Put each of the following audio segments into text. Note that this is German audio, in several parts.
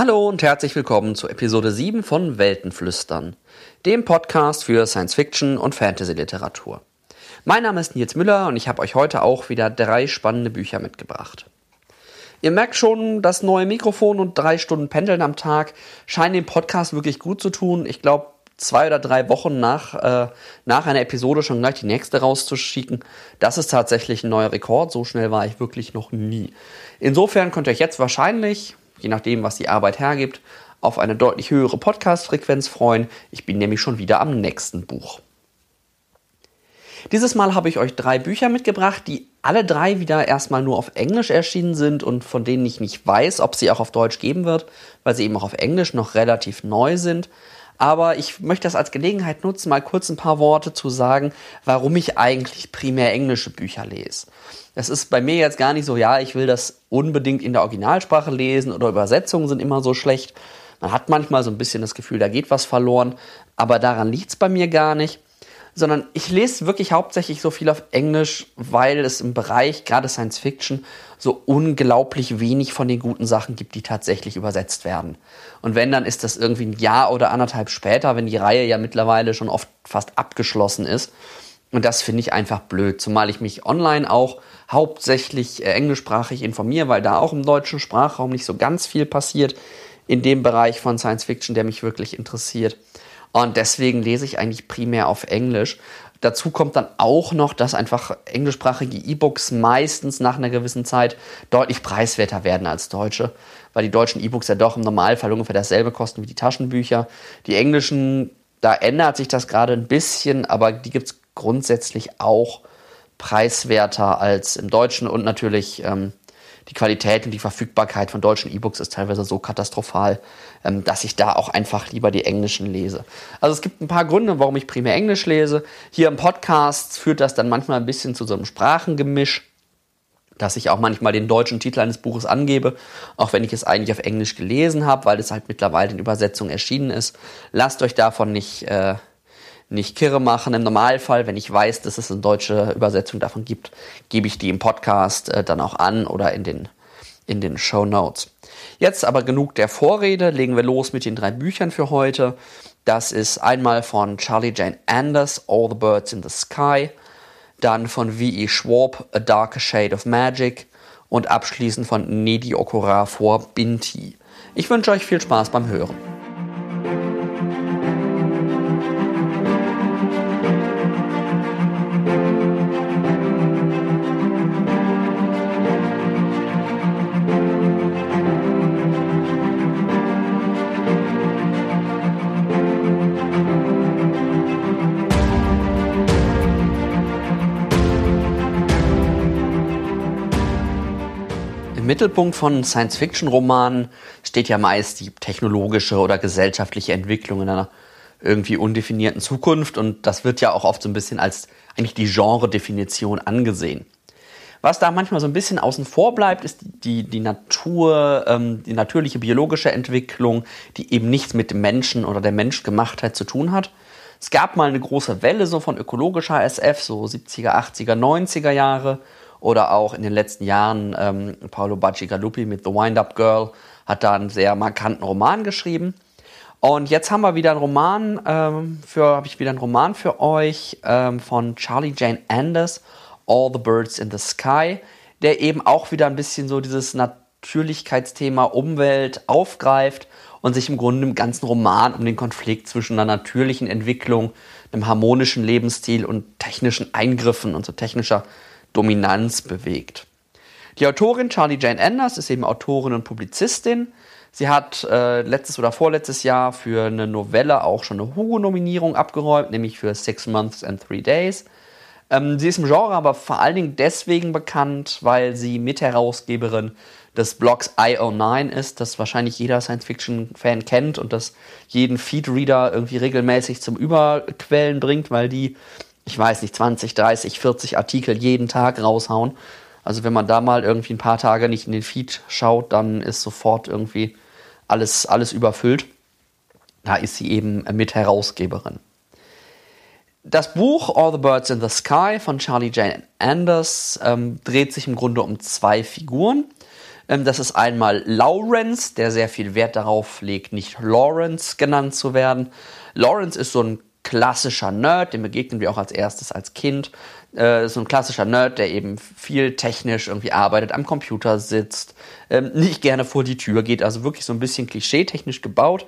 Hallo und herzlich willkommen zu Episode 7 von Weltenflüstern, dem Podcast für Science Fiction und Fantasy Literatur. Mein Name ist Nils Müller und ich habe euch heute auch wieder drei spannende Bücher mitgebracht. Ihr merkt schon, das neue Mikrofon und drei Stunden Pendeln am Tag scheinen den Podcast wirklich gut zu tun. Ich glaube, zwei oder drei Wochen nach, äh, nach einer Episode schon gleich die nächste rauszuschicken, das ist tatsächlich ein neuer Rekord. So schnell war ich wirklich noch nie. Insofern könnt ihr euch jetzt wahrscheinlich, je nachdem, was die Arbeit hergibt, auf eine deutlich höhere Podcast-Frequenz freuen. Ich bin nämlich schon wieder am nächsten Buch. Dieses Mal habe ich euch drei Bücher mitgebracht, die alle drei wieder erstmal nur auf Englisch erschienen sind und von denen ich nicht weiß, ob sie auch auf Deutsch geben wird, weil sie eben auch auf Englisch noch relativ neu sind. Aber ich möchte das als Gelegenheit nutzen, mal kurz ein paar Worte zu sagen, warum ich eigentlich primär englische Bücher lese. Es ist bei mir jetzt gar nicht so, ja, ich will das unbedingt in der Originalsprache lesen oder Übersetzungen sind immer so schlecht. Man hat manchmal so ein bisschen das Gefühl, da geht was verloren, aber daran liegt es bei mir gar nicht sondern ich lese wirklich hauptsächlich so viel auf Englisch, weil es im Bereich gerade Science Fiction so unglaublich wenig von den guten Sachen gibt, die tatsächlich übersetzt werden. Und wenn, dann ist das irgendwie ein Jahr oder anderthalb später, wenn die Reihe ja mittlerweile schon oft fast abgeschlossen ist. Und das finde ich einfach blöd, zumal ich mich online auch hauptsächlich äh, englischsprachig informiere, weil da auch im deutschen Sprachraum nicht so ganz viel passiert in dem Bereich von Science Fiction, der mich wirklich interessiert. Und deswegen lese ich eigentlich primär auf Englisch. Dazu kommt dann auch noch, dass einfach englischsprachige E-Books meistens nach einer gewissen Zeit deutlich preiswerter werden als deutsche, weil die deutschen E-Books ja doch im Normalfall ungefähr dasselbe kosten wie die Taschenbücher. Die englischen, da ändert sich das gerade ein bisschen, aber die gibt es grundsätzlich auch preiswerter als im Deutschen und natürlich ähm, die Qualität und die Verfügbarkeit von deutschen E-Books ist teilweise so katastrophal, ähm, dass ich da auch einfach lieber die englischen lese. Also es gibt ein paar Gründe, warum ich primär Englisch lese. Hier im Podcast führt das dann manchmal ein bisschen zu so einem Sprachengemisch dass ich auch manchmal den deutschen Titel eines Buches angebe, auch wenn ich es eigentlich auf Englisch gelesen habe, weil es halt mittlerweile in Übersetzung erschienen ist. Lasst euch davon nicht äh, nicht kirre machen. Im Normalfall, wenn ich weiß, dass es eine deutsche Übersetzung davon gibt, gebe ich die im Podcast äh, dann auch an oder in den, in den Show Notes. Jetzt aber genug der Vorrede, legen wir los mit den drei Büchern für heute. Das ist einmal von Charlie Jane Anders, All the Birds in the Sky, dann von V.E. Schwab, A Darker Shade of Magic und abschließend von Nedi Okura vor Binti. Ich wünsche euch viel Spaß beim Hören. Mittelpunkt von Science-Fiction-Romanen steht ja meist die technologische oder gesellschaftliche Entwicklung in einer irgendwie undefinierten Zukunft und das wird ja auch oft so ein bisschen als eigentlich die Genre-Definition angesehen. Was da manchmal so ein bisschen außen vor bleibt, ist die, die Natur, ähm, die natürliche biologische Entwicklung, die eben nichts mit dem Menschen oder der Menschgemachtheit zu tun hat. Es gab mal eine große Welle so von ökologischer SF, so 70er, 80er, 90er Jahre. Oder auch in den letzten Jahren ähm, Paolo Bacigalupi mit The Wind-Up Girl hat da einen sehr markanten Roman geschrieben. Und jetzt haben wir wieder einen Roman ähm, für, habe ich wieder einen Roman für euch ähm, von Charlie Jane Anders, All the Birds in the Sky, der eben auch wieder ein bisschen so dieses Natürlichkeitsthema Umwelt aufgreift und sich im Grunde im ganzen Roman um den Konflikt zwischen einer natürlichen Entwicklung, einem harmonischen Lebensstil und technischen Eingriffen und so technischer Dominanz bewegt. Die Autorin Charlie Jane Anders ist eben Autorin und Publizistin. Sie hat äh, letztes oder vorletztes Jahr für eine Novelle auch schon eine Hugo-Nominierung abgeräumt, nämlich für Six Months and Three Days. Ähm, sie ist im Genre aber vor allen Dingen deswegen bekannt, weil sie Mitherausgeberin des Blogs IO9 ist, das wahrscheinlich jeder Science-Fiction-Fan kennt und das jeden Feedreader irgendwie regelmäßig zum Überquellen bringt, weil die, ich weiß nicht, 20, 30, 40 Artikel jeden Tag raushauen. Also wenn man da mal irgendwie ein paar Tage nicht in den Feed schaut, dann ist sofort irgendwie alles, alles überfüllt. Da ist sie eben Mitherausgeberin. Das Buch All the Birds in the Sky von Charlie Jane Anders ähm, dreht sich im Grunde um zwei Figuren. Ähm, das ist einmal Lawrence, der sehr viel Wert darauf legt, nicht Lawrence genannt zu werden. Lawrence ist so ein klassischer Nerd, dem begegnen wir auch als erstes als Kind. Äh, so ein klassischer Nerd, der eben viel technisch irgendwie arbeitet, am Computer sitzt, ähm, nicht gerne vor die Tür geht, also wirklich so ein bisschen klischeetechnisch gebaut,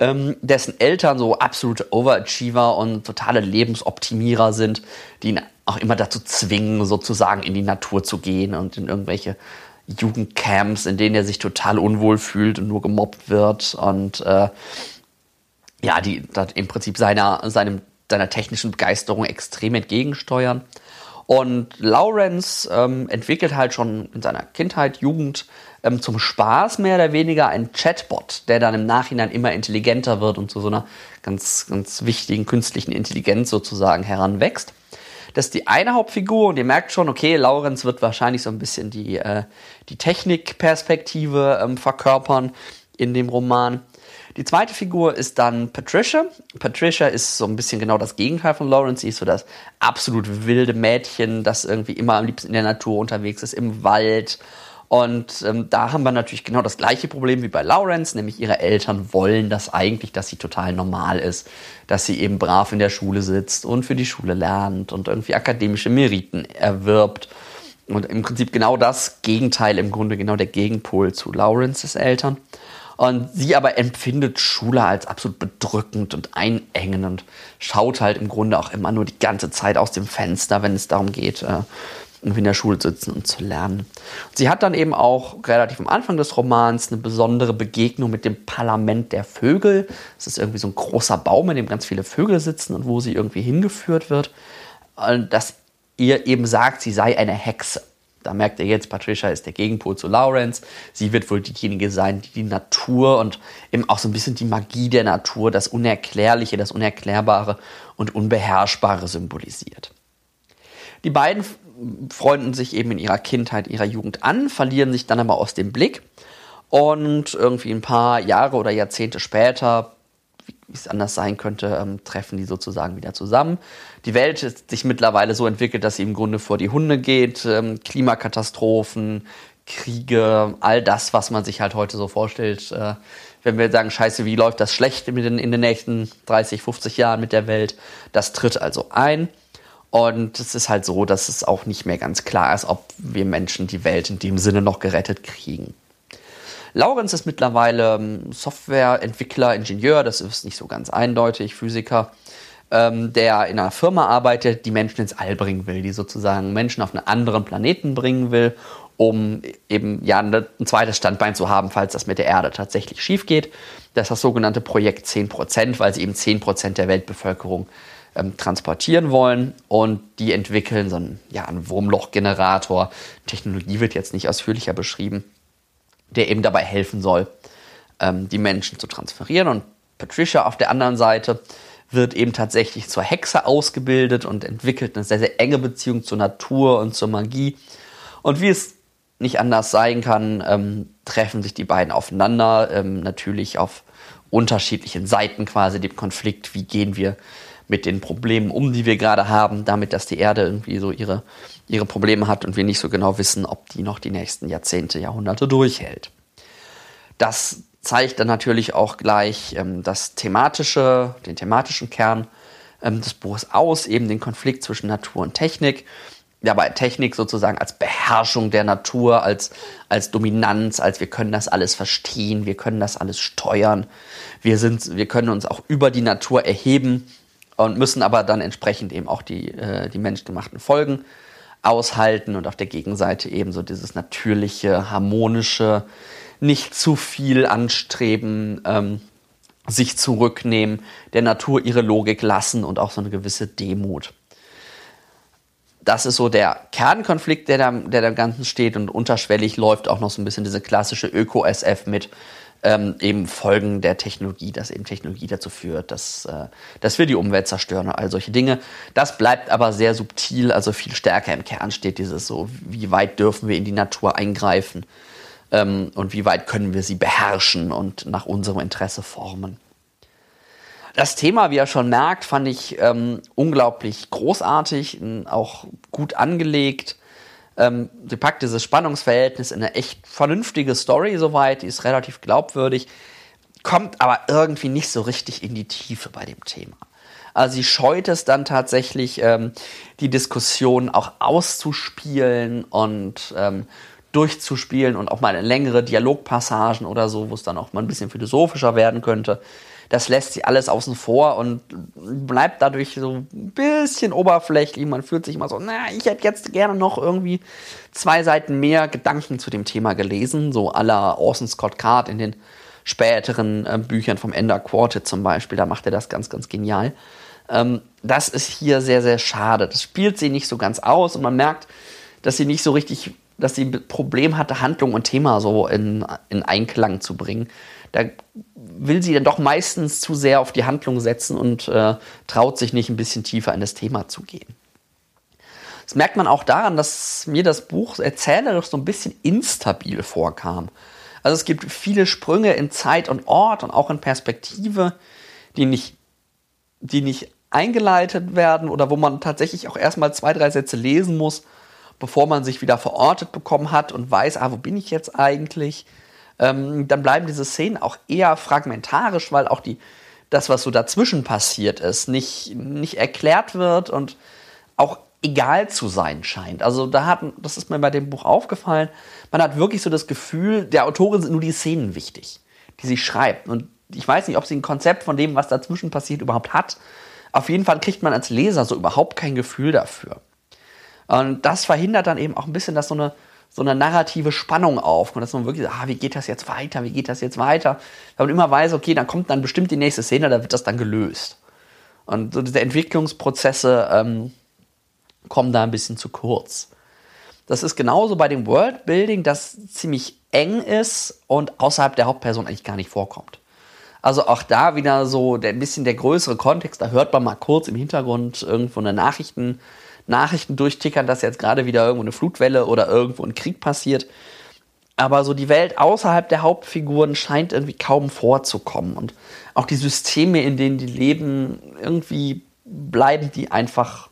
ähm, dessen Eltern so absolute Overachiever und totale Lebensoptimierer sind, die ihn auch immer dazu zwingen, sozusagen in die Natur zu gehen und in irgendwelche Jugendcamps, in denen er sich total unwohl fühlt und nur gemobbt wird und äh, ja, die im Prinzip seiner, seinem, seiner technischen Begeisterung extrem entgegensteuern. Und Lawrence ähm, entwickelt halt schon in seiner Kindheit, Jugend ähm, zum Spaß mehr oder weniger einen Chatbot, der dann im Nachhinein immer intelligenter wird und zu so einer ganz, ganz wichtigen künstlichen Intelligenz sozusagen heranwächst. Das ist die eine Hauptfigur und ihr merkt schon, okay, Lawrence wird wahrscheinlich so ein bisschen die, äh, die Technikperspektive ähm, verkörpern in dem Roman. Die zweite Figur ist dann Patricia. Patricia ist so ein bisschen genau das Gegenteil von Lawrence. Sie ist so das absolut wilde Mädchen, das irgendwie immer am liebsten in der Natur unterwegs ist, im Wald. Und ähm, da haben wir natürlich genau das gleiche Problem wie bei Lawrence, nämlich ihre Eltern wollen das eigentlich, dass sie total normal ist, dass sie eben brav in der Schule sitzt und für die Schule lernt und irgendwie akademische Meriten erwirbt. Und im Prinzip genau das Gegenteil, im Grunde genau der Gegenpol zu Lawrences Eltern. Und sie aber empfindet Schule als absolut bedrückend und einengend und schaut halt im Grunde auch immer nur die ganze Zeit aus dem Fenster, wenn es darum geht, äh, in der Schule zu sitzen und zu lernen. Und sie hat dann eben auch relativ am Anfang des Romans eine besondere Begegnung mit dem Parlament der Vögel. Das ist irgendwie so ein großer Baum, in dem ganz viele Vögel sitzen und wo sie irgendwie hingeführt wird. Und das ihr eben sagt, sie sei eine Hexe. Da merkt er jetzt, Patricia ist der Gegenpol zu Lawrence. Sie wird wohl diejenige sein, die die Natur und eben auch so ein bisschen die Magie der Natur, das Unerklärliche, das Unerklärbare und Unbeherrschbare symbolisiert. Die beiden freunden sich eben in ihrer Kindheit, ihrer Jugend an, verlieren sich dann aber aus dem Blick und irgendwie ein paar Jahre oder Jahrzehnte später wie es anders sein könnte, ähm, treffen die sozusagen wieder zusammen. Die Welt ist sich mittlerweile so entwickelt, dass sie im Grunde vor die Hunde geht. Ähm, Klimakatastrophen, Kriege, all das, was man sich halt heute so vorstellt. Äh, wenn wir sagen, scheiße, wie läuft das schlecht in den, in den nächsten 30, 50 Jahren mit der Welt, das tritt also ein. Und es ist halt so, dass es auch nicht mehr ganz klar ist, ob wir Menschen die Welt in dem Sinne noch gerettet kriegen. Laurenz ist mittlerweile ähm, Softwareentwickler, Ingenieur, das ist nicht so ganz eindeutig, Physiker, ähm, der in einer Firma arbeitet, die Menschen ins All bringen will, die sozusagen Menschen auf einen anderen Planeten bringen will, um eben ja ein zweites Standbein zu haben, falls das mit der Erde tatsächlich schief geht. Das ist das sogenannte Projekt 10%, weil sie eben 10% der Weltbevölkerung ähm, transportieren wollen und die entwickeln so einen, ja, einen Wurmlochgenerator. Technologie wird jetzt nicht ausführlicher beschrieben der eben dabei helfen soll, ähm, die Menschen zu transferieren. Und Patricia auf der anderen Seite wird eben tatsächlich zur Hexe ausgebildet und entwickelt eine sehr, sehr enge Beziehung zur Natur und zur Magie. Und wie es nicht anders sein kann, ähm, treffen sich die beiden aufeinander, ähm, natürlich auf unterschiedlichen Seiten quasi dem Konflikt. Wie gehen wir mit den Problemen um, die wir gerade haben, damit, dass die Erde irgendwie so ihre ihre Probleme hat und wir nicht so genau wissen, ob die noch die nächsten Jahrzehnte, Jahrhunderte durchhält. Das zeigt dann natürlich auch gleich ähm, das thematische, den thematischen Kern ähm, des Buches aus, eben den Konflikt zwischen Natur und Technik. Dabei Technik sozusagen als Beherrschung der Natur, als, als Dominanz, als wir können das alles verstehen, wir können das alles steuern, wir, sind, wir können uns auch über die Natur erheben und müssen aber dann entsprechend eben auch die, äh, die menschgemachten Folgen aushalten und auf der Gegenseite eben so dieses natürliche, harmonische, nicht zu viel anstreben, ähm, sich zurücknehmen, der Natur ihre Logik lassen und auch so eine gewisse Demut. das ist so der Kernkonflikt, der da, der da Ganzen steht und unterschwellig läuft auch noch so ein bisschen diese klassische Öko-SF mit ähm, eben Folgen der Technologie, dass eben Technologie dazu führt, dass, äh, dass wir die Umwelt zerstören und all solche Dinge. Das bleibt aber sehr subtil, also viel stärker im Kern steht dieses so, wie weit dürfen wir in die Natur eingreifen ähm, und wie weit können wir sie beherrschen und nach unserem Interesse formen. Das Thema, wie ihr schon merkt, fand ich ähm, unglaublich großartig, auch gut angelegt. Ähm, sie packt dieses Spannungsverhältnis in eine echt vernünftige Story soweit, die ist relativ glaubwürdig, kommt aber irgendwie nicht so richtig in die Tiefe bei dem Thema. Also sie scheut es dann tatsächlich, ähm, die Diskussion auch auszuspielen und ähm, durchzuspielen und auch mal längere Dialogpassagen oder so, wo es dann auch mal ein bisschen philosophischer werden könnte das lässt sie alles außen vor und bleibt dadurch so ein bisschen oberflächlich. Man fühlt sich immer so, na, ich hätte jetzt gerne noch irgendwie zwei Seiten mehr Gedanken zu dem Thema gelesen, so aller Orson Scott Card in den späteren äh, Büchern vom Ender Quartet zum Beispiel. Da macht er das ganz, ganz genial. Ähm, das ist hier sehr, sehr schade. Das spielt sie nicht so ganz aus und man merkt, dass sie nicht so richtig, dass sie ein Problem hatte, Handlung und Thema so in, in Einklang zu bringen da will sie dann doch meistens zu sehr auf die Handlung setzen und äh, traut sich nicht ein bisschen tiefer in das Thema zu gehen. Das merkt man auch daran, dass mir das Buch erzählerisch so ein bisschen instabil vorkam. Also es gibt viele Sprünge in Zeit und Ort und auch in Perspektive, die nicht, die nicht eingeleitet werden oder wo man tatsächlich auch erstmal zwei, drei Sätze lesen muss, bevor man sich wieder verortet bekommen hat und weiß, ah, wo bin ich jetzt eigentlich? Ähm, dann bleiben diese Szenen auch eher fragmentarisch, weil auch die, das, was so dazwischen passiert ist, nicht, nicht erklärt wird und auch egal zu sein scheint. Also da hat, das ist mir bei dem Buch aufgefallen, man hat wirklich so das Gefühl, der Autorin sind nur die Szenen wichtig, die sie schreibt. Und ich weiß nicht, ob sie ein Konzept von dem, was dazwischen passiert, überhaupt hat. Auf jeden Fall kriegt man als Leser so überhaupt kein Gefühl dafür. Und das verhindert dann eben auch ein bisschen, dass so eine, so eine narrative Spannung auf. Und dass man wirklich, ah, wie geht das jetzt weiter, wie geht das jetzt weiter? Weil man immer weiß, okay, dann kommt dann bestimmt die nächste Szene, da wird das dann gelöst. Und so diese Entwicklungsprozesse ähm, kommen da ein bisschen zu kurz. Das ist genauso bei dem Worldbuilding, das ziemlich eng ist und außerhalb der Hauptperson eigentlich gar nicht vorkommt. Also auch da wieder so der, ein bisschen der größere Kontext. Da hört man mal kurz im Hintergrund irgendwo eine Nachrichten, Nachrichten durchtickern, dass jetzt gerade wieder irgendwo eine Flutwelle oder irgendwo ein Krieg passiert. Aber so die Welt außerhalb der Hauptfiguren scheint irgendwie kaum vorzukommen. Und auch die Systeme, in denen die leben, irgendwie bleiben die einfach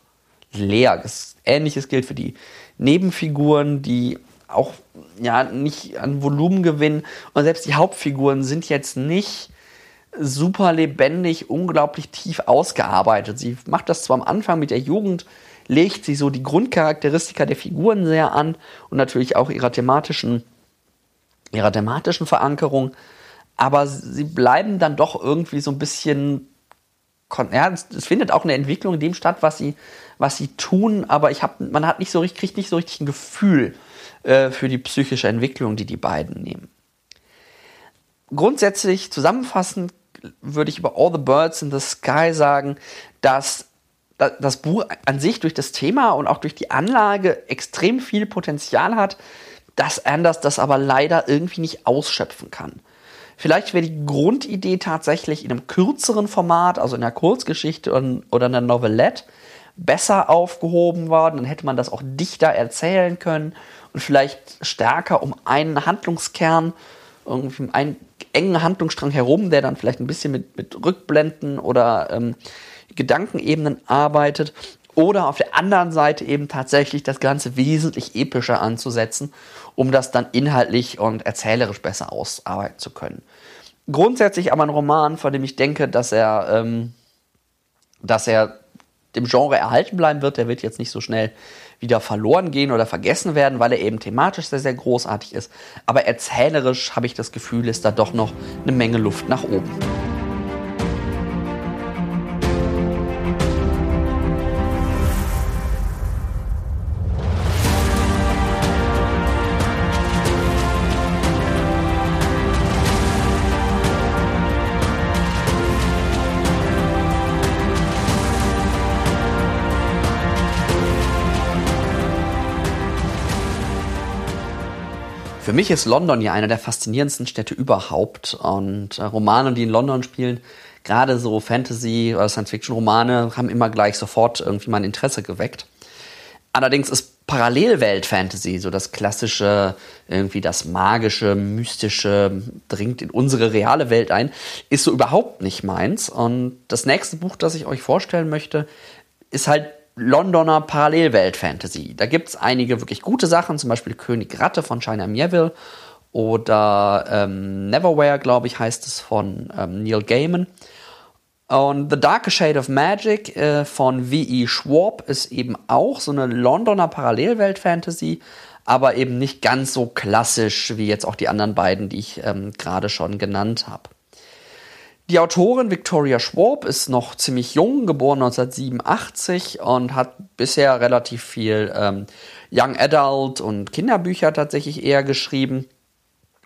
leer. Ähnliches gilt für die Nebenfiguren, die auch ja nicht an Volumen gewinnen. Und selbst die Hauptfiguren sind jetzt nicht super lebendig, unglaublich tief ausgearbeitet. Sie macht das zwar am Anfang mit der Jugend legt sie so die Grundcharakteristika der Figuren sehr an und natürlich auch ihrer thematischen, ihrer thematischen Verankerung. Aber sie bleiben dann doch irgendwie so ein bisschen ja, es findet auch eine Entwicklung in dem statt, was sie, was sie tun, aber ich hab, man hat nicht so richtig, kriegt nicht so richtig ein Gefühl äh, für die psychische Entwicklung, die die beiden nehmen. Grundsätzlich zusammenfassend würde ich über All the Birds in the Sky sagen, dass das Buch an sich durch das Thema und auch durch die Anlage extrem viel Potenzial hat, dass Anders das aber leider irgendwie nicht ausschöpfen kann. Vielleicht wäre die Grundidee tatsächlich in einem kürzeren Format, also in einer Kurzgeschichte oder einer Novelette, besser aufgehoben worden. Dann hätte man das auch dichter erzählen können und vielleicht stärker um einen Handlungskern, irgendwie einen engen Handlungsstrang herum, der dann vielleicht ein bisschen mit, mit Rückblenden oder ähm, Gedankenebenen arbeitet oder auf der anderen Seite eben tatsächlich das Ganze wesentlich epischer anzusetzen, um das dann inhaltlich und erzählerisch besser ausarbeiten zu können. Grundsätzlich aber ein Roman, von dem ich denke, dass er, ähm, dass er dem Genre erhalten bleiben wird. Der wird jetzt nicht so schnell wieder verloren gehen oder vergessen werden, weil er eben thematisch sehr, sehr großartig ist. Aber erzählerisch habe ich das Gefühl, ist da doch noch eine Menge Luft nach oben. Mich ist London ja eine der faszinierendsten Städte überhaupt und äh, Romane, die in London spielen, gerade so Fantasy- oder Science-Fiction-Romane, haben immer gleich sofort irgendwie mein Interesse geweckt. Allerdings ist Parallelwelt-Fantasy, so das klassische, irgendwie das magische, mystische, dringt in unsere reale Welt ein, ist so überhaupt nicht meins. Und das nächste Buch, das ich euch vorstellen möchte, ist halt Londoner Parallelwelt-Fantasy. Da gibt es einige wirklich gute Sachen, zum Beispiel König Ratte von China Mieville oder ähm, Neverwhere, glaube ich, heißt es von ähm, Neil Gaiman. Und The Darker Shade of Magic äh, von V.E. Schwab ist eben auch so eine Londoner Parallelwelt-Fantasy, aber eben nicht ganz so klassisch wie jetzt auch die anderen beiden, die ich ähm, gerade schon genannt habe. Die Autorin Victoria Schwab ist noch ziemlich jung, geboren 1987 und hat bisher relativ viel ähm, Young Adult und Kinderbücher tatsächlich eher geschrieben.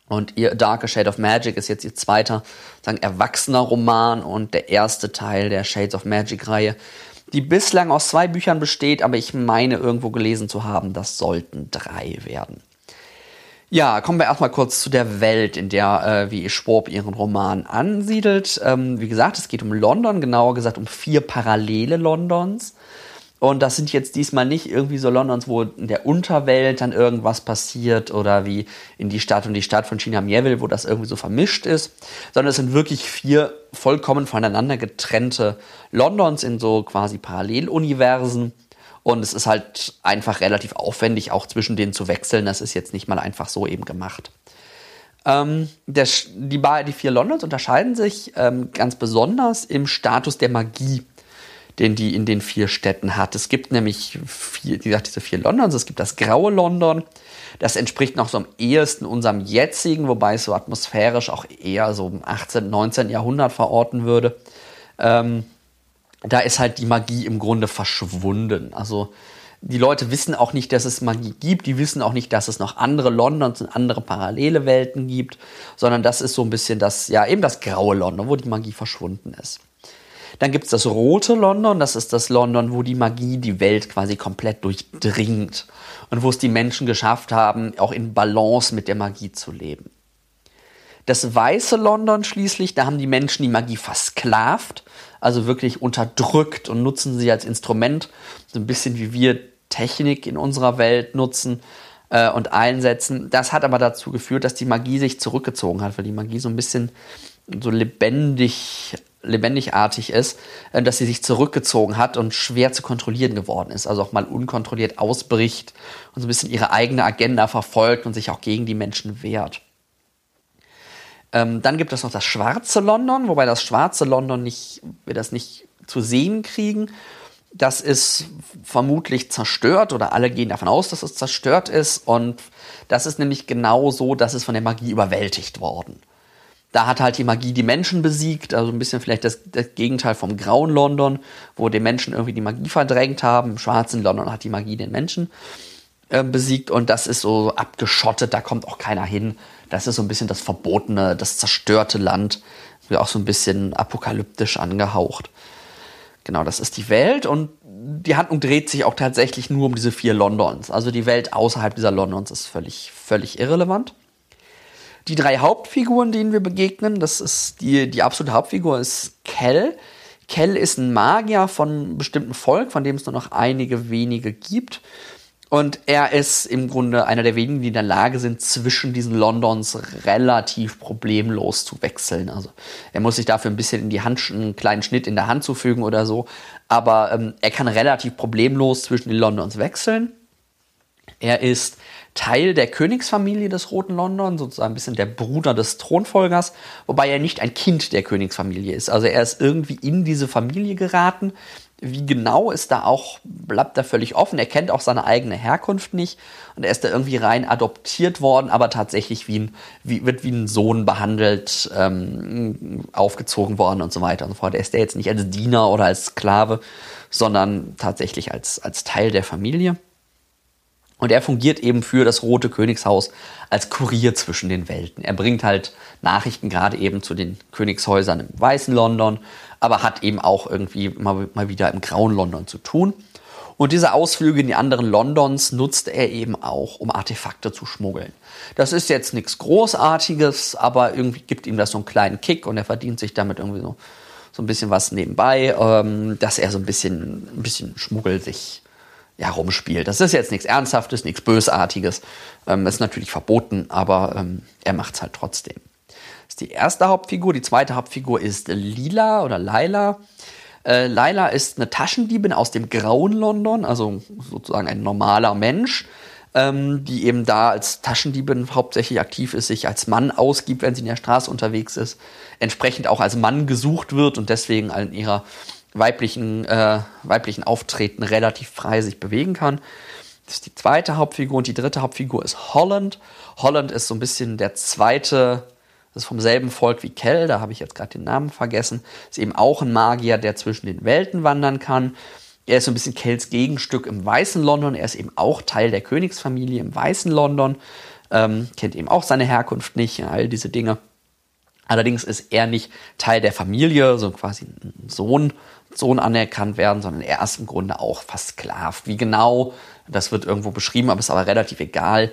Und ihr Darker Shade of Magic ist jetzt ihr zweiter, sagen, erwachsener Roman und der erste Teil der Shades of Magic Reihe, die bislang aus zwei Büchern besteht, aber ich meine irgendwo gelesen zu haben, das sollten drei werden. Ja, kommen wir erstmal kurz zu der Welt, in der äh, wie Schwab ihren Roman ansiedelt. Ähm, wie gesagt, es geht um London, genauer gesagt um vier parallele Londons. Und das sind jetzt diesmal nicht irgendwie so Londons, wo in der Unterwelt dann irgendwas passiert oder wie in die Stadt und die Stadt von China Mieville, wo das irgendwie so vermischt ist, sondern es sind wirklich vier vollkommen voneinander getrennte Londons in so quasi Paralleluniversen und es ist halt einfach relativ aufwendig, auch zwischen denen zu wechseln. Das ist jetzt nicht mal einfach so eben gemacht. Ähm, der, die, die, vier Londons unterscheiden sich ähm, ganz besonders im Status der Magie, den die in den vier Städten hat. Es gibt nämlich, vier, wie gesagt, diese vier Londons. Es gibt das graue London. Das entspricht noch so am ehesten unserem jetzigen, wobei es so atmosphärisch auch eher so im 18., 19. Jahrhundert verorten würde. Ähm, da ist halt die Magie im Grunde verschwunden. Also die Leute wissen auch nicht, dass es Magie gibt, die wissen auch nicht, dass es noch andere Londons und andere parallele Welten gibt, sondern das ist so ein bisschen das, ja, eben das graue London, wo die Magie verschwunden ist. Dann gibt es das rote London, das ist das London, wo die Magie die Welt quasi komplett durchdringt und wo es die Menschen geschafft haben, auch in Balance mit der Magie zu leben. Das weiße London schließlich, da haben die Menschen die Magie versklavt, also wirklich unterdrückt und nutzen sie als Instrument, so ein bisschen wie wir Technik in unserer Welt nutzen äh, und einsetzen. Das hat aber dazu geführt, dass die Magie sich zurückgezogen hat, weil die Magie so ein bisschen so lebendig lebendigartig ist, äh, dass sie sich zurückgezogen hat und schwer zu kontrollieren geworden ist. Also auch mal unkontrolliert ausbricht und so ein bisschen ihre eigene Agenda verfolgt und sich auch gegen die Menschen wehrt. Ähm, dann gibt es noch das schwarze London, wobei das schwarze London nicht, wir das nicht zu sehen kriegen. Das ist vermutlich zerstört oder alle gehen davon aus, dass es zerstört ist. Und das ist nämlich genau so, dass es von der Magie überwältigt worden. Da hat halt die Magie die Menschen besiegt, also ein bisschen vielleicht das, das, Gegenteil vom grauen London, wo die Menschen irgendwie die Magie verdrängt haben. Im schwarzen London hat die Magie den Menschen äh, besiegt und das ist so abgeschottet, da kommt auch keiner hin. Das ist so ein bisschen das verbotene, das zerstörte Land, auch so ein bisschen apokalyptisch angehaucht. Genau, das ist die Welt und die Handlung dreht sich auch tatsächlich nur um diese vier Londons. Also die Welt außerhalb dieser Londons ist völlig, völlig irrelevant. Die drei Hauptfiguren, denen wir begegnen, das ist die, die absolute Hauptfigur ist Kell. Kell ist ein Magier von einem bestimmten Volk, von dem es nur noch einige wenige gibt. Und er ist im Grunde einer der wenigen, die in der Lage sind, zwischen diesen Londons relativ problemlos zu wechseln. Also er muss sich dafür ein bisschen in die Hand, einen kleinen Schnitt in der Hand zufügen oder so. Aber ähm, er kann relativ problemlos zwischen den Londons wechseln. Er ist Teil der Königsfamilie des Roten London, sozusagen ein bisschen der Bruder des Thronfolgers, wobei er nicht ein Kind der Königsfamilie ist. Also er ist irgendwie in diese Familie geraten, wie genau ist da auch, bleibt da völlig offen. Er kennt auch seine eigene Herkunft nicht und er ist da irgendwie rein adoptiert worden, aber tatsächlich wie ein, wie, wird wie ein Sohn behandelt, ähm, aufgezogen worden und so weiter und so fort. Er ist da jetzt nicht als Diener oder als Sklave, sondern tatsächlich als, als Teil der Familie. Und er fungiert eben für das Rote Königshaus als Kurier zwischen den Welten. Er bringt halt Nachrichten gerade eben zu den Königshäusern im weißen London, aber hat eben auch irgendwie mal, mal wieder im grauen London zu tun. Und diese Ausflüge in die anderen Londons nutzt er eben auch, um Artefakte zu schmuggeln. Das ist jetzt nichts Großartiges, aber irgendwie gibt ihm das so einen kleinen Kick und er verdient sich damit irgendwie so, so ein bisschen was nebenbei, ähm, dass er so ein bisschen, ein bisschen Schmuggel sich ja, rumspielt. Das ist jetzt nichts Ernsthaftes, nichts Bösartiges. Ähm, ist natürlich verboten, aber ähm, er macht es halt trotzdem. Das ist die erste Hauptfigur. Die zweite Hauptfigur ist Lila oder Laila. Äh, Laila ist eine Taschendiebin aus dem grauen London, also sozusagen ein normaler Mensch, ähm, die eben da als Taschendiebin hauptsächlich aktiv ist, sich als Mann ausgibt, wenn sie in der Straße unterwegs ist, entsprechend auch als Mann gesucht wird und deswegen in ihrer weiblichen, äh, weiblichen Auftreten relativ frei sich bewegen kann. Das ist die zweite Hauptfigur und die dritte Hauptfigur ist Holland. Holland ist so ein bisschen der zweite das ist vom selben Volk wie Kell, da habe ich jetzt gerade den Namen vergessen. Ist eben auch ein Magier, der zwischen den Welten wandern kann. Er ist so ein bisschen Kells Gegenstück im weißen London. Er ist eben auch Teil der Königsfamilie im weißen London. Ähm, kennt eben auch seine Herkunft nicht, all diese Dinge. Allerdings ist er nicht Teil der Familie, so quasi ein Sohn, Sohn anerkannt werden, sondern er ist im Grunde auch versklavt. Wie genau, das wird irgendwo beschrieben, aber ist aber relativ egal.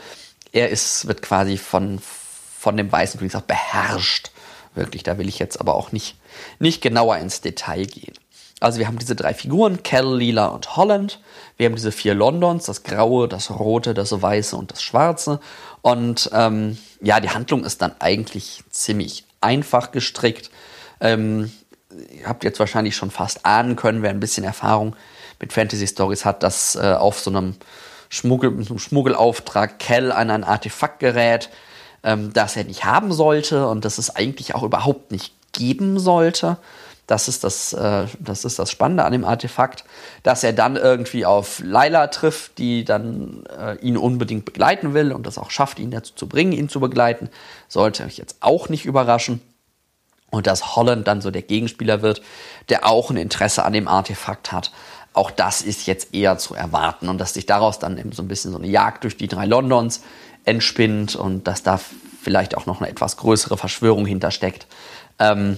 Er ist, wird quasi von, von dem weißen König auch beherrscht. Wirklich, da will ich jetzt aber auch nicht, nicht genauer ins Detail gehen. Also wir haben diese drei Figuren, Kell, Lila und Holland. Wir haben diese vier Londons, das Graue, das Rote, das Weiße und das Schwarze. Und ähm, ja, die Handlung ist dann eigentlich ziemlich einfach gestrickt. Ähm, ihr habt jetzt wahrscheinlich schon fast ahnen können, wer ein bisschen Erfahrung mit Fantasy Stories hat, dass äh, auf so einem Schmuggel, einem Schmuggelauftrag Kell an ein Artefakt gerät, ähm, das er nicht haben sollte und das es eigentlich auch überhaupt nicht geben sollte. Das ist das, äh, das ist das Spannende an dem Artefakt, dass er dann irgendwie auf Laila trifft, die dann äh, ihn unbedingt begleiten will und das auch schafft, ihn dazu zu bringen, ihn zu begleiten. Sollte euch jetzt auch nicht überraschen. Und dass Holland dann so der Gegenspieler wird, der auch ein Interesse an dem Artefakt hat. Auch das ist jetzt eher zu erwarten und dass sich daraus dann eben so ein bisschen so eine Jagd durch die drei Londons entspinnt und dass da vielleicht auch noch eine etwas größere Verschwörung hintersteckt. Ähm,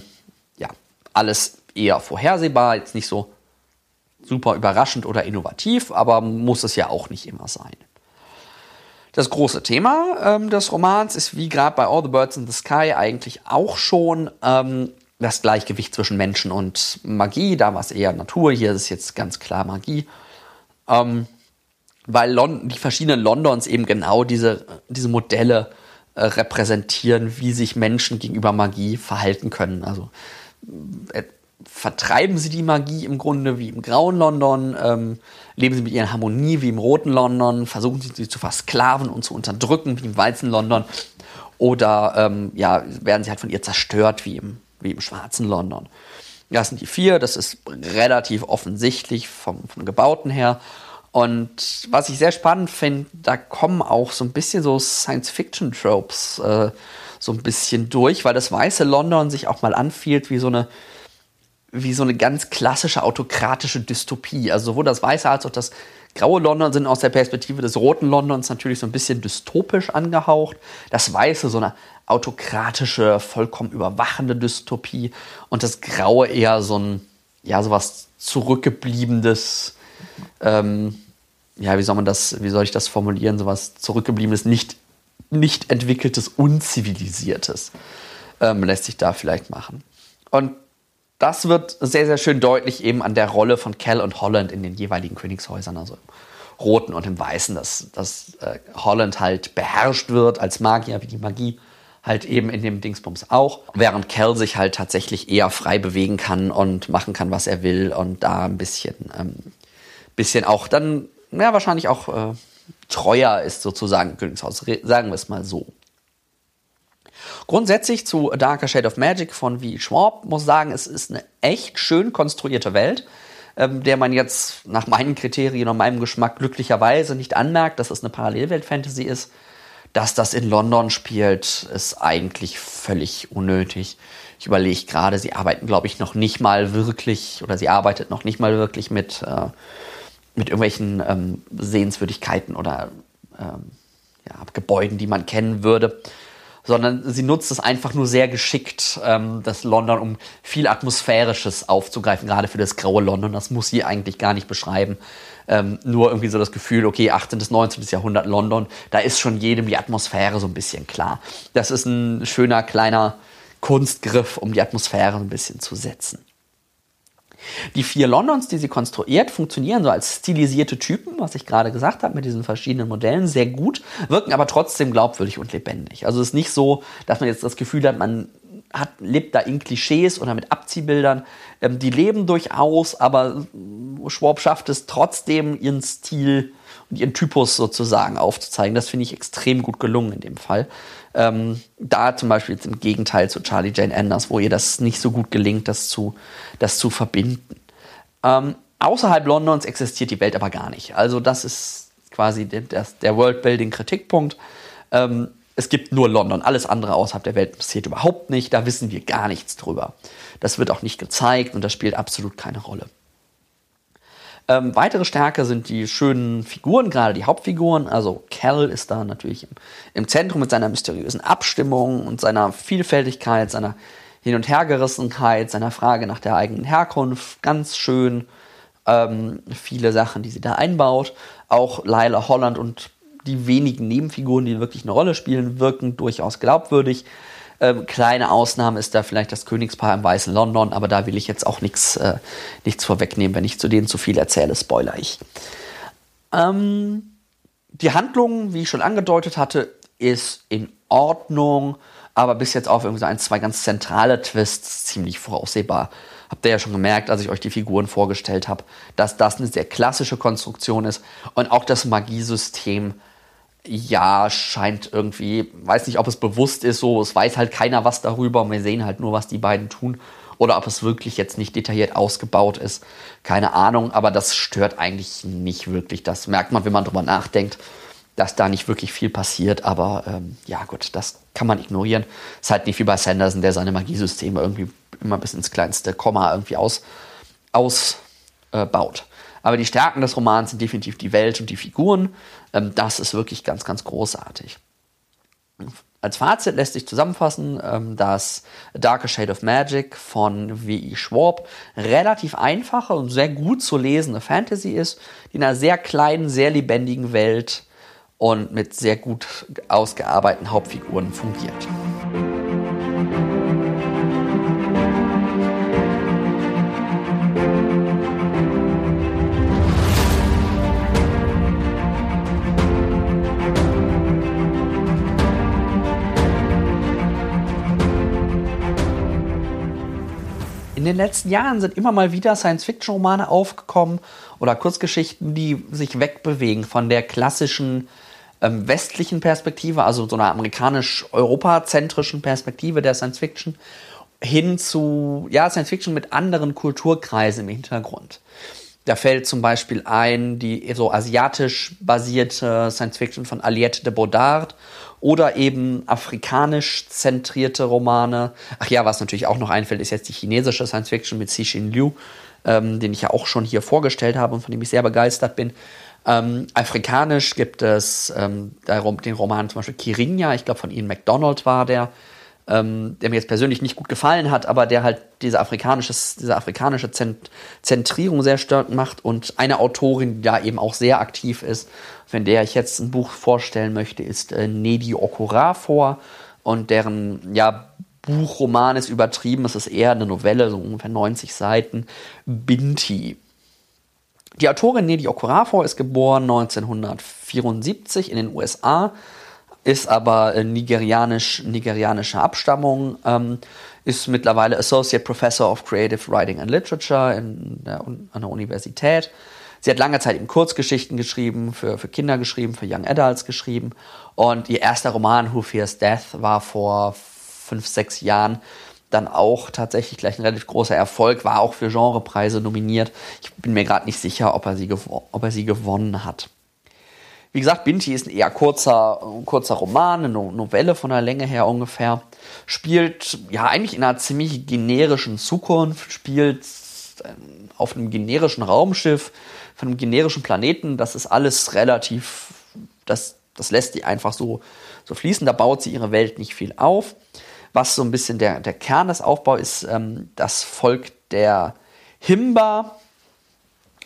ja, alles eher vorhersehbar, jetzt nicht so super überraschend oder innovativ, aber muss es ja auch nicht immer sein. Das große Thema ähm, des Romans ist wie gerade bei All the Birds in the Sky eigentlich auch schon ähm, das Gleichgewicht zwischen Menschen und Magie. Da war es eher Natur, hier ist jetzt ganz klar Magie. Ähm, weil Lon die verschiedenen Londons eben genau diese, diese Modelle äh, repräsentieren, wie sich Menschen gegenüber Magie verhalten können. Also äh, vertreiben sie die Magie im Grunde wie im grauen London, ähm, leben sie mit ihrer Harmonie wie im roten London, versuchen sie sie zu versklaven und zu unterdrücken wie im weißen London oder ähm, ja, werden sie halt von ihr zerstört wie im, wie im schwarzen London. Das sind die vier, das ist relativ offensichtlich vom, vom Gebauten her. Und was ich sehr spannend finde, da kommen auch so ein bisschen so Science-Fiction-Tropes äh, so ein bisschen durch, weil das weiße London sich auch mal anfühlt wie so eine wie so eine ganz klassische autokratische Dystopie. Also sowohl das weiße als auch das graue London sind aus der Perspektive des roten Londons natürlich so ein bisschen dystopisch angehaucht. Das weiße so eine autokratische, vollkommen überwachende Dystopie und das graue eher so ein ja sowas zurückgebliebenes ähm, ja, wie soll man das, wie soll ich das formulieren, sowas zurückgebliebenes, nicht, nicht entwickeltes, unzivilisiertes ähm, lässt sich da vielleicht machen. Und das wird sehr, sehr schön deutlich eben an der Rolle von Kell und Holland in den jeweiligen Königshäusern, also im Roten und im Weißen, dass, dass äh, Holland halt beherrscht wird als Magier, wie die Magie halt eben in dem Dingsbums auch, während Kell sich halt tatsächlich eher frei bewegen kann und machen kann, was er will und da ein bisschen, ähm, bisschen auch dann ja, wahrscheinlich auch äh, treuer ist sozusagen Königshaus, sagen wir es mal so. Grundsätzlich zu A Darker Shade of Magic von V. Schwab muss sagen, es ist eine echt schön konstruierte Welt, ähm, der man jetzt nach meinen Kriterien und meinem Geschmack glücklicherweise nicht anmerkt, dass es eine Parallelwelt-Fantasy ist. Dass das in London spielt, ist eigentlich völlig unnötig. Ich überlege gerade, sie arbeiten, glaube ich, noch nicht mal wirklich, oder sie arbeitet noch nicht mal wirklich mit äh, mit irgendwelchen ähm, Sehenswürdigkeiten oder ähm, ja, Gebäuden, die man kennen würde. Sondern sie nutzt es einfach nur sehr geschickt, ähm, das London, um viel Atmosphärisches aufzugreifen, gerade für das graue London. Das muss sie eigentlich gar nicht beschreiben. Ähm, nur irgendwie so das Gefühl, okay, 18. bis 19. Jahrhundert London, da ist schon jedem die Atmosphäre so ein bisschen klar. Das ist ein schöner kleiner Kunstgriff, um die Atmosphäre ein bisschen zu setzen. Die vier Londons, die sie konstruiert, funktionieren so als stilisierte Typen, was ich gerade gesagt habe, mit diesen verschiedenen Modellen, sehr gut, wirken aber trotzdem glaubwürdig und lebendig. Also es ist nicht so, dass man jetzt das Gefühl hat, man hat, lebt da in Klischees oder mit Abziehbildern. Ähm, die leben durchaus, aber Schwab schafft es trotzdem, ihren Stil und ihren Typus sozusagen aufzuzeigen. Das finde ich extrem gut gelungen in dem Fall. Ähm, da zum Beispiel jetzt im Gegenteil zu Charlie Jane Anders, wo ihr das nicht so gut gelingt, das zu, das zu verbinden. Ähm, außerhalb Londons existiert die Welt aber gar nicht. Also das ist quasi der, der Worldbuilding-Kritikpunkt. Ähm, es gibt nur London. Alles andere außerhalb der Welt passiert überhaupt nicht. Da wissen wir gar nichts drüber. Das wird auch nicht gezeigt und das spielt absolut keine Rolle. Ähm, weitere Stärke sind die schönen Figuren, gerade die Hauptfiguren. Also Cal ist da natürlich im, im Zentrum mit seiner mysteriösen Abstimmung und seiner Vielfältigkeit, seiner Hin- und Hergerissenheit, seiner Frage nach der eigenen Herkunft. Ganz schön ähm, viele Sachen, die sie da einbaut. Auch Lila Holland und die wenigen Nebenfiguren, die wirklich eine Rolle spielen, wirken durchaus glaubwürdig. Ähm, kleine Ausnahme ist da vielleicht das Königspaar im Weißen London, aber da will ich jetzt auch nichts äh, vorwegnehmen. Wenn ich zu denen zu viel erzähle, spoiler ich. Ähm, die Handlung, wie ich schon angedeutet hatte, ist in Ordnung, aber bis jetzt auf irgendwie ein, zwei ganz zentrale Twists ziemlich voraussehbar. Habt ihr ja schon gemerkt, als ich euch die Figuren vorgestellt habe, dass das eine sehr klassische Konstruktion ist und auch das Magiesystem ja, scheint irgendwie, weiß nicht, ob es bewusst ist, so, es weiß halt keiner was darüber und wir sehen halt nur, was die beiden tun. Oder ob es wirklich jetzt nicht detailliert ausgebaut ist. Keine Ahnung, aber das stört eigentlich nicht wirklich. Das merkt man, wenn man drüber nachdenkt, dass da nicht wirklich viel passiert. Aber ähm, ja, gut, das kann man ignorieren. Ist halt nicht wie bei Sanderson, der seine Magiesysteme irgendwie immer bis ins kleinste Komma irgendwie ausbaut. Aus, äh, aber die Stärken des Romans sind definitiv die Welt und die Figuren. Ähm, das ist wirklich ganz, ganz großartig. Als Fazit lässt sich zusammenfassen, ähm, dass Darker Shade of Magic von W.E. Schwab relativ einfache und sehr gut zu lesende Fantasy ist, die in einer sehr kleinen, sehr lebendigen Welt und mit sehr gut ausgearbeiteten Hauptfiguren fungiert. In den letzten Jahren sind immer mal wieder Science-Fiction-Romane aufgekommen oder Kurzgeschichten, die sich wegbewegen von der klassischen ähm, westlichen Perspektive, also so einer amerikanisch-europazentrischen Perspektive der Science-Fiction, hin zu ja, Science-Fiction mit anderen Kulturkreisen im Hintergrund. Da fällt zum Beispiel ein die so asiatisch basierte Science-Fiction von Aliette de Baudard oder eben afrikanisch zentrierte Romane. Ach ja, was natürlich auch noch einfällt, ist jetzt die chinesische Science Fiction mit Cixin Liu, ähm, den ich ja auch schon hier vorgestellt habe und von dem ich sehr begeistert bin. Ähm, afrikanisch gibt es ähm, den Roman zum Beispiel Kirinja, ich glaube von Ian MacDonald war der, ähm, der mir jetzt persönlich nicht gut gefallen hat, aber der halt diese afrikanische, diese afrikanische Zentrierung sehr stark macht und eine Autorin, die da eben auch sehr aktiv ist von der ich jetzt ein Buch vorstellen möchte, ist äh, Nedi Okorafor und deren ja, Buchroman ist übertrieben, es ist eher eine Novelle, so ungefähr 90 Seiten, Binti. Die Autorin Nedi Okorafor ist geboren 1974 in den USA, ist aber äh, nigerianisch, nigerianischer Abstammung, ähm, ist mittlerweile Associate Professor of Creative Writing and Literature in der, an der Universität Sie hat lange Zeit eben Kurzgeschichten geschrieben, für, für Kinder geschrieben, für Young Adults geschrieben. Und ihr erster Roman, Who Fears Death, war vor fünf, sechs Jahren dann auch tatsächlich gleich ein relativ großer Erfolg, war auch für Genrepreise nominiert. Ich bin mir gerade nicht sicher, ob er, sie ob er sie gewonnen hat. Wie gesagt, Binti ist ein eher kurzer, kurzer Roman, eine Novelle von der Länge her ungefähr. Spielt ja eigentlich in einer ziemlich generischen Zukunft, spielt ähm, auf einem generischen Raumschiff, von einem generischen Planeten, das ist alles relativ, das das lässt die einfach so, so fließen. Da baut sie ihre Welt nicht viel auf. Was so ein bisschen der, der Kern des Aufbaus ist, ähm, das Volk der Himba.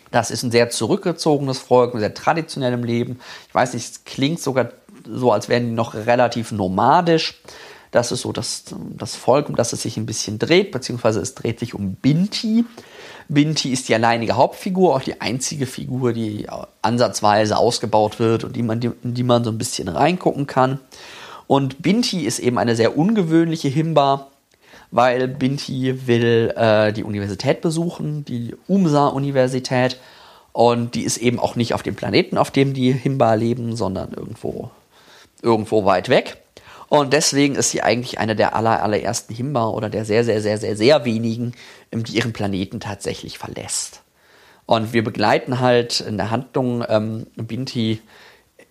Das ist ein sehr zurückgezogenes Volk, sehr traditionellem Leben. Ich weiß nicht, es klingt sogar so, als wären die noch relativ nomadisch. Das ist so das, das Volk, um das es sich ein bisschen dreht, beziehungsweise es dreht sich um Binti. Binti ist die alleinige Hauptfigur, auch die einzige Figur, die ansatzweise ausgebaut wird und die man, in die man so ein bisschen reingucken kann. Und Binti ist eben eine sehr ungewöhnliche Himba, weil Binti will äh, die Universität besuchen, die UMSA-Universität. Und die ist eben auch nicht auf dem Planeten, auf dem die Himba leben, sondern irgendwo, irgendwo weit weg. Und deswegen ist sie eigentlich eine der aller, allerersten Himba oder der sehr, sehr, sehr, sehr, sehr wenigen, ähm, die ihren Planeten tatsächlich verlässt. Und wir begleiten halt in der Handlung ähm, Binti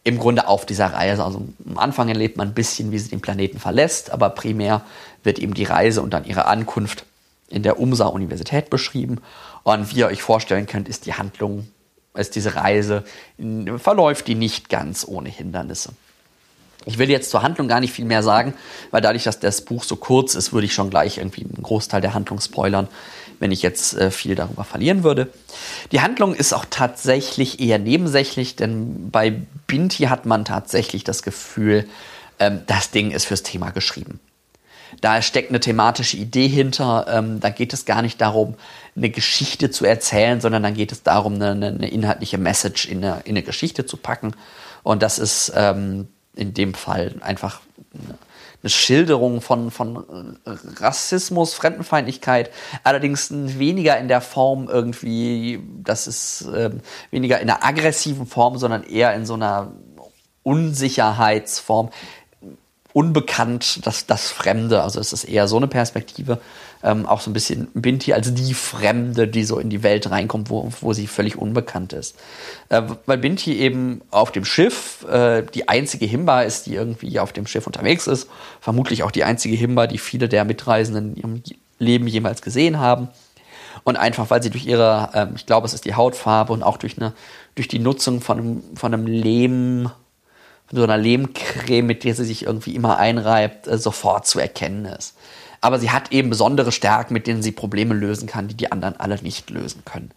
im Grunde auf dieser Reise. Also am Anfang erlebt man ein bisschen, wie sie den Planeten verlässt, aber primär wird eben die Reise und dann ihre Ankunft in der UMSA-Universität beschrieben. Und wie ihr euch vorstellen könnt, ist die Handlung, ist diese Reise, verläuft die nicht ganz ohne Hindernisse. Ich will jetzt zur Handlung gar nicht viel mehr sagen, weil dadurch, dass das Buch so kurz ist, würde ich schon gleich irgendwie einen Großteil der Handlung spoilern, wenn ich jetzt äh, viel darüber verlieren würde. Die Handlung ist auch tatsächlich eher nebensächlich, denn bei Binti hat man tatsächlich das Gefühl, ähm, das Ding ist fürs Thema geschrieben. Da steckt eine thematische Idee hinter. Ähm, da geht es gar nicht darum, eine Geschichte zu erzählen, sondern dann geht es darum, eine, eine inhaltliche Message in eine, in eine, Geschichte zu packen. Und das ist ähm, in dem Fall einfach eine Schilderung von, von Rassismus, Fremdenfeindlichkeit, allerdings weniger in der Form irgendwie, das ist äh, weniger in einer aggressiven Form, sondern eher in so einer Unsicherheitsform, unbekannt, das, das Fremde. Also es ist eher so eine Perspektive, ähm, auch so ein bisschen Binti als die Fremde, die so in die Welt reinkommt, wo, wo sie völlig unbekannt ist. Äh, weil Binti eben auf dem Schiff äh, die einzige Himba ist, die irgendwie auf dem Schiff unterwegs ist. Vermutlich auch die einzige Himba, die viele der Mitreisenden in ihrem Leben jemals gesehen haben. Und einfach, weil sie durch ihre, äh, ich glaube, es ist die Hautfarbe und auch durch, eine, durch die Nutzung von einem, von einem Lehm, so einer Lehmcreme, mit der sie sich irgendwie immer einreibt, äh, sofort zu erkennen ist. Aber sie hat eben besondere Stärken, mit denen sie Probleme lösen kann, die die anderen alle nicht lösen können.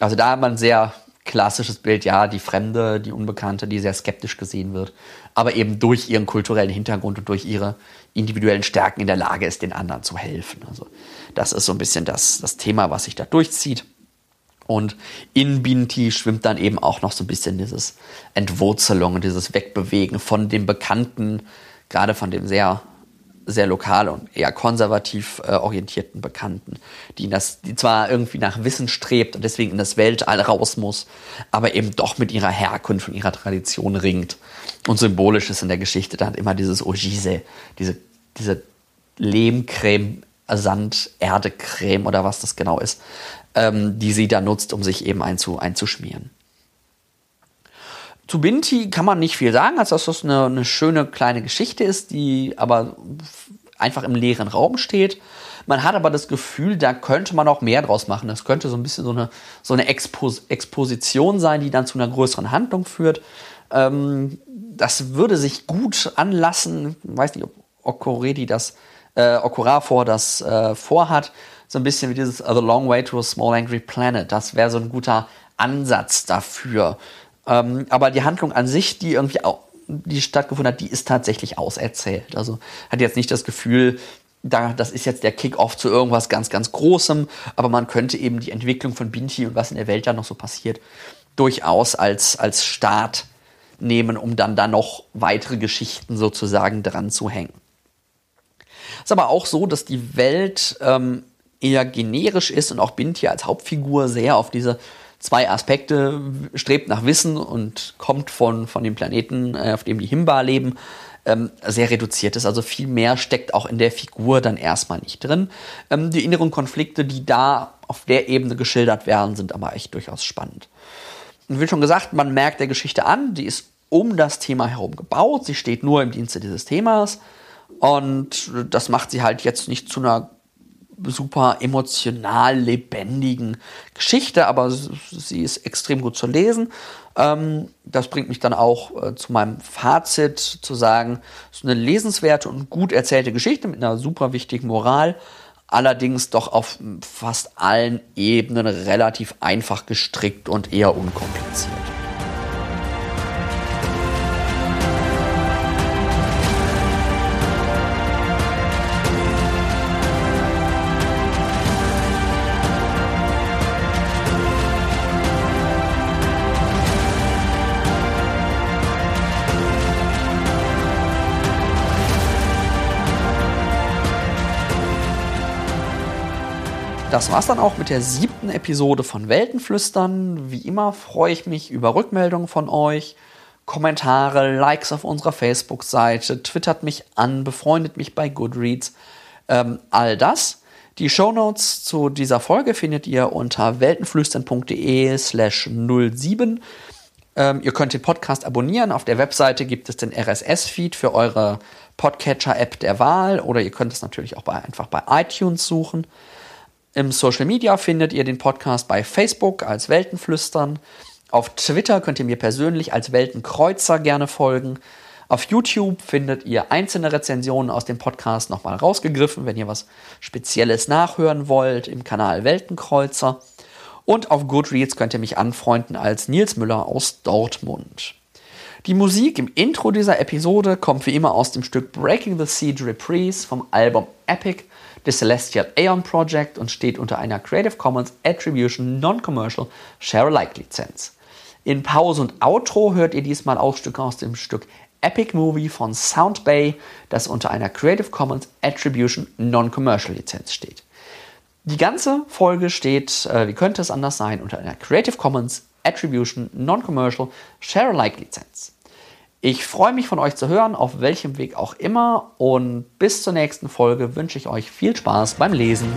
Also da hat man ein sehr klassisches Bild, ja, die Fremde, die Unbekannte, die sehr skeptisch gesehen wird, aber eben durch ihren kulturellen Hintergrund und durch ihre individuellen Stärken in der Lage ist, den anderen zu helfen. Also das ist so ein bisschen das, das Thema, was sich da durchzieht. Und in Binti schwimmt dann eben auch noch so ein bisschen dieses Entwurzelung, dieses Wegbewegen von dem Bekannten, gerade von dem sehr, sehr lokal und eher konservativ äh, orientierten Bekannten, die, das, die zwar irgendwie nach Wissen strebt und deswegen in das Weltall raus muss, aber eben doch mit ihrer Herkunft und ihrer Tradition ringt. Und symbolisch ist in der Geschichte dann immer dieses Ojise, diese, diese Lehmcreme, Sand, Erdecreme oder was das genau ist, ähm, die sie da nutzt, um sich eben einzu, einzuschmieren. Zu Binti kann man nicht viel sagen, als dass das eine, eine schöne kleine Geschichte ist, die aber einfach im leeren Raum steht. Man hat aber das Gefühl, da könnte man auch mehr draus machen. Das könnte so ein bisschen so eine, so eine Expos Exposition sein, die dann zu einer größeren Handlung führt. Ähm, das würde sich gut anlassen. Ich weiß nicht, ob Okoredi das, äh, Okorafor das äh, vorhat so ein bisschen wie dieses The Long Way to a Small Angry Planet. Das wäre so ein guter Ansatz dafür. Ähm, aber die Handlung an sich, die irgendwie auch, die stattgefunden hat, die ist tatsächlich auserzählt. Also hat jetzt nicht das Gefühl, da, das ist jetzt der Kick-off zu irgendwas ganz, ganz Großem, aber man könnte eben die Entwicklung von Binti und was in der Welt da noch so passiert, durchaus als, als Start nehmen, um dann da noch weitere Geschichten sozusagen dran zu hängen. Ist aber auch so, dass die Welt ähm, eher generisch ist und auch Binti als Hauptfigur sehr auf diese zwei Aspekte strebt nach Wissen und kommt von, von dem Planeten, äh, auf dem die Himba leben, ähm, sehr reduziert ist. Also viel mehr steckt auch in der Figur dann erstmal nicht drin. Ähm, die inneren Konflikte, die da auf der Ebene geschildert werden, sind aber echt durchaus spannend. Und wie schon gesagt, man merkt der Geschichte an, die ist um das Thema herum gebaut. Sie steht nur im Dienste dieses Themas. Und das macht sie halt jetzt nicht zu einer super emotional lebendigen Geschichte, aber sie ist extrem gut zu lesen. Ähm, das bringt mich dann auch äh, zu meinem Fazit, zu sagen, es ist eine lesenswerte und gut erzählte Geschichte mit einer super wichtigen Moral, allerdings doch auf fast allen Ebenen relativ einfach gestrickt und eher unkompliziert. Das war's dann auch mit der siebten Episode von Weltenflüstern. Wie immer freue ich mich über Rückmeldungen von euch, Kommentare, Likes auf unserer Facebook-Seite, twittert mich an, befreundet mich bei Goodreads. Ähm, all das. Die Shownotes zu dieser Folge findet ihr unter weltenflüstern.de slash 07. Ähm, ihr könnt den Podcast abonnieren. Auf der Webseite gibt es den RSS-Feed für eure Podcatcher-App der Wahl oder ihr könnt es natürlich auch bei, einfach bei iTunes suchen. Im Social Media findet ihr den Podcast bei Facebook als Weltenflüstern. Auf Twitter könnt ihr mir persönlich als Weltenkreuzer gerne folgen. Auf YouTube findet ihr einzelne Rezensionen aus dem Podcast nochmal rausgegriffen, wenn ihr was Spezielles nachhören wollt im Kanal Weltenkreuzer. Und auf Goodreads könnt ihr mich anfreunden als Nils Müller aus Dortmund. Die Musik im Intro dieser Episode kommt wie immer aus dem Stück Breaking the Siege Reprise vom Album Epic des Celestial Aeon Project und steht unter einer Creative Commons Attribution Non-Commercial Share-alike Lizenz. In Pause und Outro hört ihr diesmal Ausstücke aus dem Stück Epic Movie von Sound Bay, das unter einer Creative Commons Attribution Non-Commercial Lizenz steht. Die ganze Folge steht, äh, wie könnte es anders sein, unter einer Creative Commons Attribution Non-Commercial Share-alike Lizenz. Ich freue mich von euch zu hören, auf welchem Weg auch immer. Und bis zur nächsten Folge wünsche ich euch viel Spaß beim Lesen.